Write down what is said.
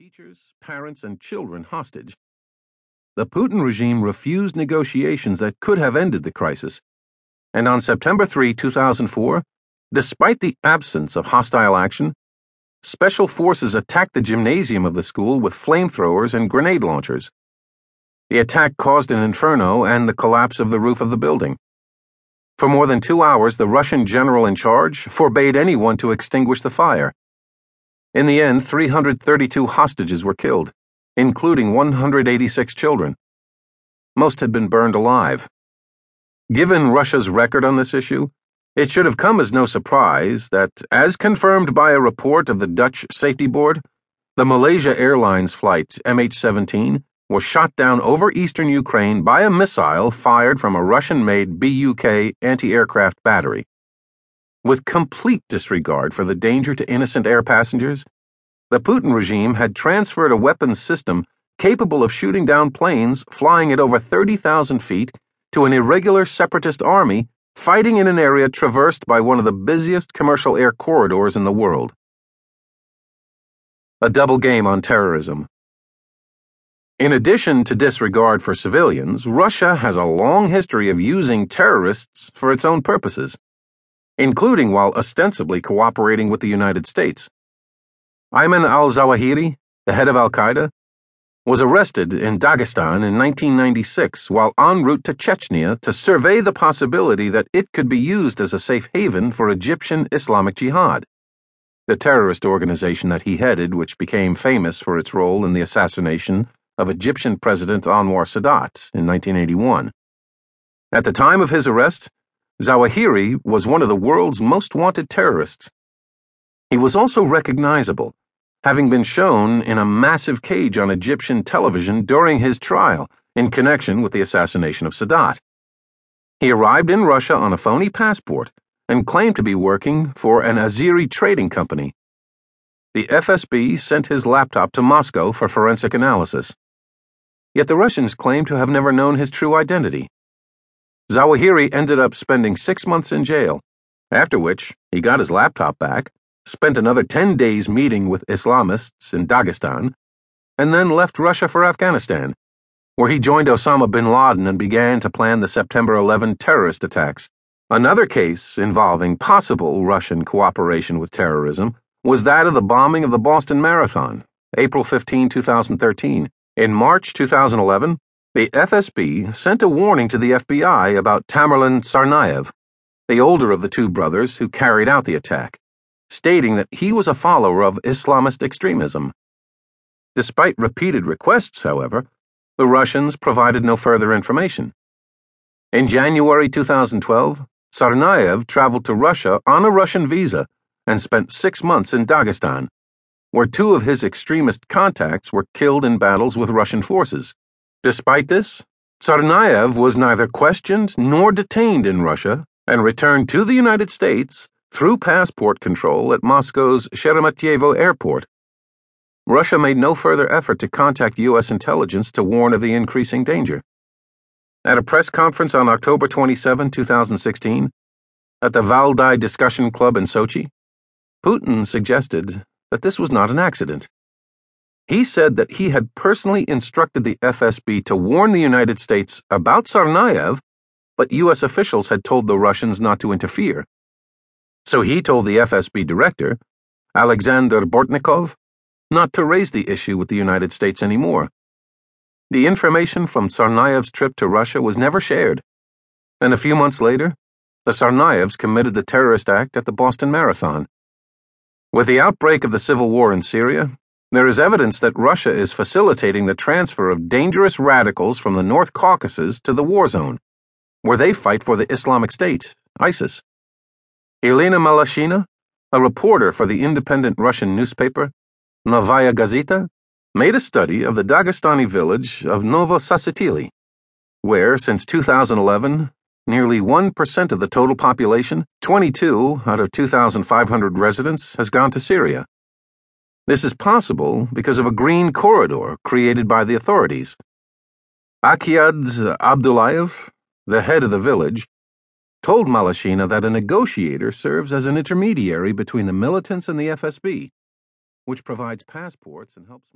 teachers, parents, and children hostage. The Putin regime refused negotiations that could have ended the crisis, and on September 3, 2004, despite the absence of hostile action, special forces attacked the gymnasium of the school with flamethrowers and grenade launchers. The attack caused an inferno and the collapse of the roof of the building. For more than two hours, the Russian general in charge forbade anyone to extinguish the fire. In the end, 332 hostages were killed, including 186 children. Most had been burned alive. Given Russia's record on this issue, it should have come as no surprise that, as confirmed by a report of the Dutch Safety Board, the Malaysia Airlines flight MH 17 was shot down over eastern Ukraine by a missile fired from a Russian made BUK anti aircraft battery. With complete disregard for the danger to innocent air passengers, the Putin regime had transferred a weapons system capable of shooting down planes flying at over 30,000 feet to an irregular separatist army fighting in an area traversed by one of the busiest commercial air corridors in the world. A double game on terrorism. In addition to disregard for civilians, Russia has a long history of using terrorists for its own purposes including while ostensibly cooperating with the United States. Ayman al Zawahiri, the head of Al Qaeda, was arrested in Dagestan in 1996 while en route to Chechnya to survey the possibility that it could be used as a safe haven for Egyptian Islamic Jihad, the terrorist organization that he headed, which became famous for its role in the assassination of Egyptian President Anwar Sadat in 1981. At the time of his arrest, Zawahiri was one of the world's most wanted terrorists. He was also recognizable, having been shown in a massive cage on Egyptian television during his trial in connection with the assassination of Sadat. He arrived in Russia on a phony passport and claimed to be working for an Azeri trading company. The FSB sent his laptop to Moscow for forensic analysis. Yet the Russians claim to have never known his true identity. Zawahiri ended up spending six months in jail, after which he got his laptop back, spent another 10 days meeting with Islamists in Dagestan, and then left Russia for Afghanistan, where he joined Osama bin Laden and began to plan the September 11 terrorist attacks. Another case involving possible Russian cooperation with terrorism was that of the bombing of the Boston Marathon, April 15, 2013. In March 2011, the FSB sent a warning to the FBI about Tamerlan Tsarnaev, the older of the two brothers who carried out the attack, stating that he was a follower of Islamist extremism. Despite repeated requests, however, the Russians provided no further information. In January 2012, Tsarnaev traveled to Russia on a Russian visa and spent six months in Dagestan, where two of his extremist contacts were killed in battles with Russian forces. Despite this, Tsarnaev was neither questioned nor detained in Russia and returned to the United States through passport control at Moscow's Sheremetyevo airport. Russia made no further effort to contact U.S. intelligence to warn of the increasing danger. At a press conference on October 27, 2016, at the Valdai Discussion Club in Sochi, Putin suggested that this was not an accident. He said that he had personally instructed the FSB to warn the United States about Tsarnaev, but U.S. officials had told the Russians not to interfere. So he told the FSB director, Alexander Bortnikov, not to raise the issue with the United States anymore. The information from Tsarnaev's trip to Russia was never shared, and a few months later, the Tsarnaevs committed the terrorist act at the Boston Marathon. With the outbreak of the civil war in Syria, there is evidence that Russia is facilitating the transfer of dangerous radicals from the North Caucasus to the war zone, where they fight for the Islamic State, ISIS. Elena Milashina, a reporter for the independent Russian newspaper Novaya Gazeta, made a study of the Dagestani village of Novosasitli, where, since 2011, nearly 1% of the total population, 22 out of 2,500 residents, has gone to Syria. This is possible because of a green corridor created by the authorities. Akiad Abdullayev, the head of the village, told Milashina that a negotiator serves as an intermediary between the militants and the FSB, which provides passports and helps.